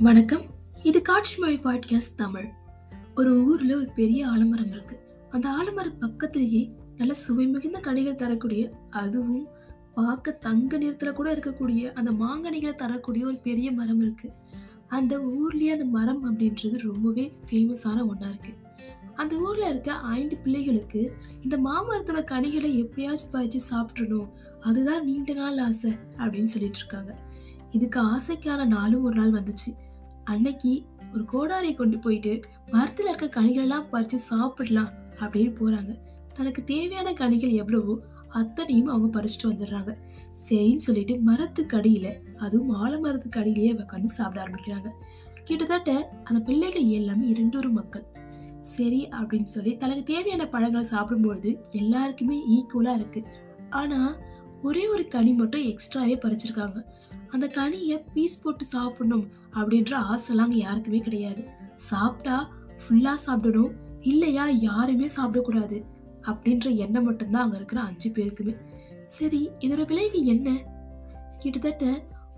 வணக்கம். இது காட்சி மொழி பாட்காஸ்ட் தமிழ். ஒரு ஊர்ல ஒரு பெரிய ஆலமரம் இருக்கு. அந்த ஆலமரம் பக்கத்திலேயே நல்ல சுவை மிகுந்த கனிகள் தரக்கூடிய அதுவும் பார்க்க தங்க நிறத்துல கூட இருக்கக்கூடிய அந்த மாங்கனிகளை தரக்கூடிய ஒரு பெரிய மரம் இருக்கு. அந்த ஊர்லயே அந்த மரம் அப்படின்றது ரொம்பவே ஃபேமஸான ஒன்றா இருக்கு. அந்த ஊர்ல இருக்க ஐந்து பிள்ளைகளுக்கு இந்த மாமரத்தோட கனிகளை எப்பயாச்சும் பறிச்சு சாப்பிட்றணும் அதுதான் நீண்ட நாள் ஆசை அப்படின்னு சொல்லிட்டு இருக்காங்க. இதுக்கு ஆசைக்கான நாளும் ஒரு நாள் வந்துச்சு. அன்னைக்கு ஒரு கோடாரியை கொண்டு போயிட்டு மரத்தில் இருக்க கனிகளெல்லாம் பறித்து சாப்பிடலாம் அப்படின்னு போகிறாங்க தனக்கு தேவையான கனிகள் எவ்வளவோ அத்தனையும் அவங்க பறிச்சுட்டு வந்துடுறாங்க. சரின்னு சொல்லிட்டு மரத்துக்கு அடியில் அதுவும் ஆலமரத்துக்கு அடியிலேயே உட்காந்து சாப்பிட ஆரம்பிக்கிறாங்க. கிட்டத்தட்ட அந்த பிள்ளைகள் எல்லாமே இரண்டொரு மக்கள். சரி அப்படின்னு சொல்லி தனக்கு தேவையான பழங்களை சாப்பிடும்பொழுது எல்லாருக்குமே ஈக்குவலாக இருக்குது ஆனால் ஒரே ஒரு கனி மட்டும் எக்ஸ்ட்ராவே பறிச்சிருக்காங்க. அந்த கனியை பீஸ் போட்டு சாப்பிடணும் அப்படின்ற ஆசைலாம் அங்கே யாருக்குமே கிடையாது. சாப்பிட்டா ஃபுல்லாக சாப்பிடணும் இல்லையா யாருமே சாப்பிடக்கூடாது அப்படின்ற எண்ணம் மட்டும்தான் அங்கே இருக்கிற அஞ்சு பேருக்குமே. சரி இதோட விளைவு என்ன? கிட்டத்தட்ட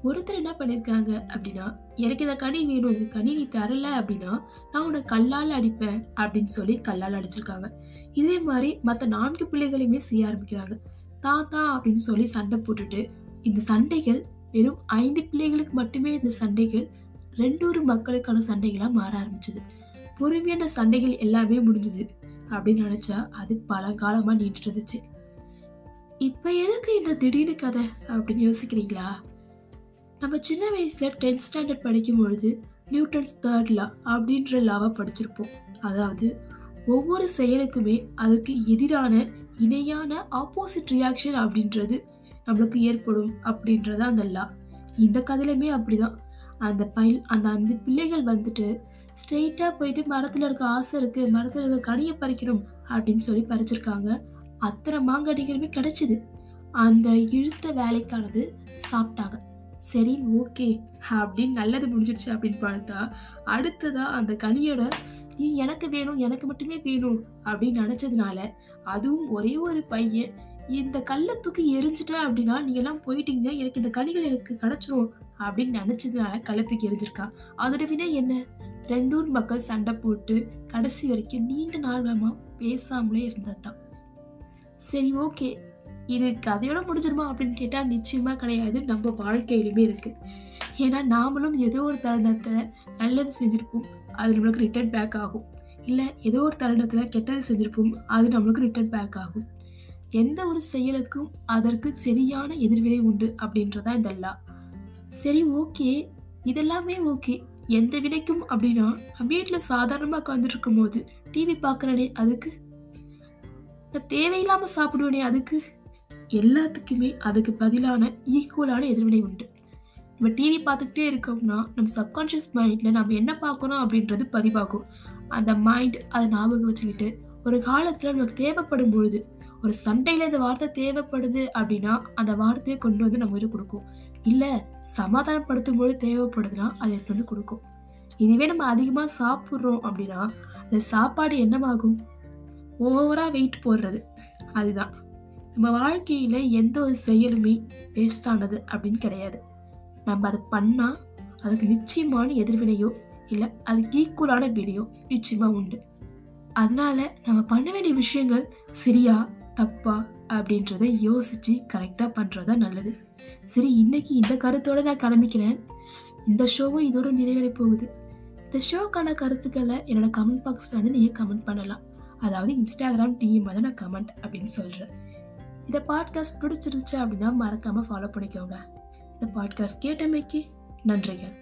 ஒருத்தர் என்ன பண்ணியிருக்காங்க அப்படின்னா எனக்கு இந்த கனி வேணும் இந்த கனி நீ தரல அப்படின்னா நான் உன்னை கல்லால் அடிப்பேன் அப்படின்னு சொல்லி கல்லால் அடிச்சிருக்காங்க. இதே மாதிரி மற்ற நான்கு பிள்ளைகளையுமே செய்ய ஆரம்பிக்கிறாங்க. தாத்தா அப்படின்னு சொல்லி சண்டை போட்டுட்டு இந்த சண்டைகள் வெறும் ஐந்து பிள்ளைகளுக்கு மட்டுமே இந்த சண்டைகள் ரெண்டூறு மக்களுக்கான சண்டைகளாக மாற ஆரம்பிச்சது. பொறுமையாக அந்த சண்டைகள் எல்லாமே முடிஞ்சுது அப்படின்னு நினச்சா அது பழங்காலமாக காலமா நீண்டுட்டு இருந்துச்சு. இப்போ எதுக்கு இந்த திடீர்னு கதை அப்படின்னு யோசிக்கிறீங்களா? நம்ம சின்ன வயசில் டென்த் ஸ்டாண்டர்ட் படிக்கும் பொழுது நியூட்டன்ஸ் தேர்ட் லா அப்படின்ற லாவை படிச்சிருப்போம். அதாவது ஒவ்வொரு செயலுக்குமே அதுக்கு எதிரான இணையான ஆப்போசிட் ரியாக்ஷன் அப்படின்றது நம்மளுக்கு ஏற்படும் அப்படின்றத அந்த லா. இந்த கதையிலுமே அப்படிதான். அந்த பைல் அந்த அந்த பிள்ளைகள் வந்துட்டு ஸ்ட்ரெயிட்டாக போயிட்டு மரத்தில் இருக்க ஆசை இருக்குது மரத்தில் இருக்க கனியை பறிக்கணும் அப்படின்னு சொல்லி பறிச்சிருக்காங்க. அத்தனை மாங்கடிகளுமே கிடைச்சிது. அந்த இழுத்த வேலைக்கானது சாப்பிட்டாங்க. சரி ஓகே அப்படின்னு நல்லது முடிஞ்சிருச்சு அப்படின்னு பார்த்தா அடுத்ததாக அந்த கனியோட நீ எனக்கு வேணும் எனக்கு மட்டுமே வேணும் அப்படின்னு நினச்சதுனால அதுவும் ஒரே ஒரு பையன் இந்த கல்லை தூக்கி எரிஞ்சிட்டேன் அப்படின்னா நீங்க எல்லாம் போயிட்டீங்க எனக்கு இந்த கனிகள் எனக்கு கிடைச்சிரும் அப்படின்னு நினைச்சதுனால கல்லை தூக்கி எரிஞ்சிருக்கா. அதோட வினா என்ன? ரெண்டூர் மக்கள் சண்டை போட்டு கடைசி வரைக்கும் நீண்ட நாள்களமா பேசாமலே இருந்ததுதான் சரி ஓகே. இது கதையோட முடிஞ்சிருமா அப்படின்னு கேட்டா நிச்சயமா கிடையாது. நம்ம வாழ்க்கையிலுமே இருக்கு. ஏன்னா நாமளும் ஏதோ ஒரு தருணத்தை நல்லது செஞ்சிருப்போம் அது நம்மளுக்கு ரிட்டர்ன் பேக் ஆகும். இல்லை ஏதோ ஒரு தருணத்தில் கெட்டது செஞ்சிருப்போம் அது நம்மளுக்கு ரிட்டர்ன் பேக் ஆகும். எந்த ஒரு செயலுக்கும் அதற்கு சரியான எதிர்வினை உண்டு அப்படின்றதா இந்த சரி ஓகே. இதெல்லாமே ஓகே. எந்த வினைக்கும் அப்படின்னா வீட்டில் சாதாரணமாக உட்காந்துட்டு இருக்கும் போது டிவி பார்க்குறனே அதுக்கு? நான் தேவையில்லாமல் சாப்பிடுவேனே அதுக்கு? எல்லாத்துக்குமே அதுக்கு பதிலான ஈக்குவலான எதிர்வினை உண்டு. நம்ம டிவி பார்த்துக்கிட்டே இருக்கோம்னா நம்ம சப்கான்ஷியஸ் மைண்டில் நம்ம என்ன பார்க்கணும் அப்படின்றது பதிவாகும். அந்த மைண்ட் அதை ஞாபகம் வச்சுக்கிட்டு ஒரு காலத்தில் நமக்கு தேவைப்படும் பொழுது ஒரு சண்டையில் இந்த வார்த்தை தேவைப்படுது அப்படின்னா அந்த வார்த்தையை கொண்டு வந்து நம்ம கிட்ட கொடுக்கும். இல்லை சமாதானப்படுத்தும் போது தேவைப்படுதுன்னா அதை எடுத்து வந்து கொடுக்கும். இதுவே நம்ம அதிகமாக சாப்பிட்றோம் அப்படின்னா அந்த சாப்பாடு என்னமாகும் ஓவராக வெயிட் போடுறது. அதுதான். நம்ம வாழ்க்கையில் எந்த ஒரு செயலுமே வேஸ்டானது அப்படின்னு கிடையாது. நம்ம அதை பண்ணால் அதுக்கு நிச்சயமான எதிர்வினையோ இல்லை அதுக்கு ஈக்குவலான வினையோ நிச்சயமாக உண்டு. அதனால நம்ம பண்ண வேண்டிய விஷயங்கள் சரியாக தப்பா அப்படின்றத யோசிச்சு கரெக்டாக பண்ணுறது தான் நல்லது. சரி இன்னைக்கு இந்த கருத்தோட நான் கிளம்பிக்கிறேன். இந்த ஷோவும் இதோட நிறைவேற போகுது. இந்த ஷோக்கான கருத்துக்களை என்னோட கமெண்ட் பாக்ஸில் வந்து நீங்கள் கமெண்ட் பண்ணலாம். அதாவது இன்ஸ்டாகிராம் டிஎம் தான் நான் கமெண்ட் அப்படின்னு சொல்கிறேன் இந்த பாட்காஸ்ட் பிடிச்சிருச்சு அப்படின்னா மறக்காமல் ஃபாலோ பண்ணிக்கோங்க. இந்த பாட்காஸ்ட் கேட்டமைக்கு நன்றிகள்.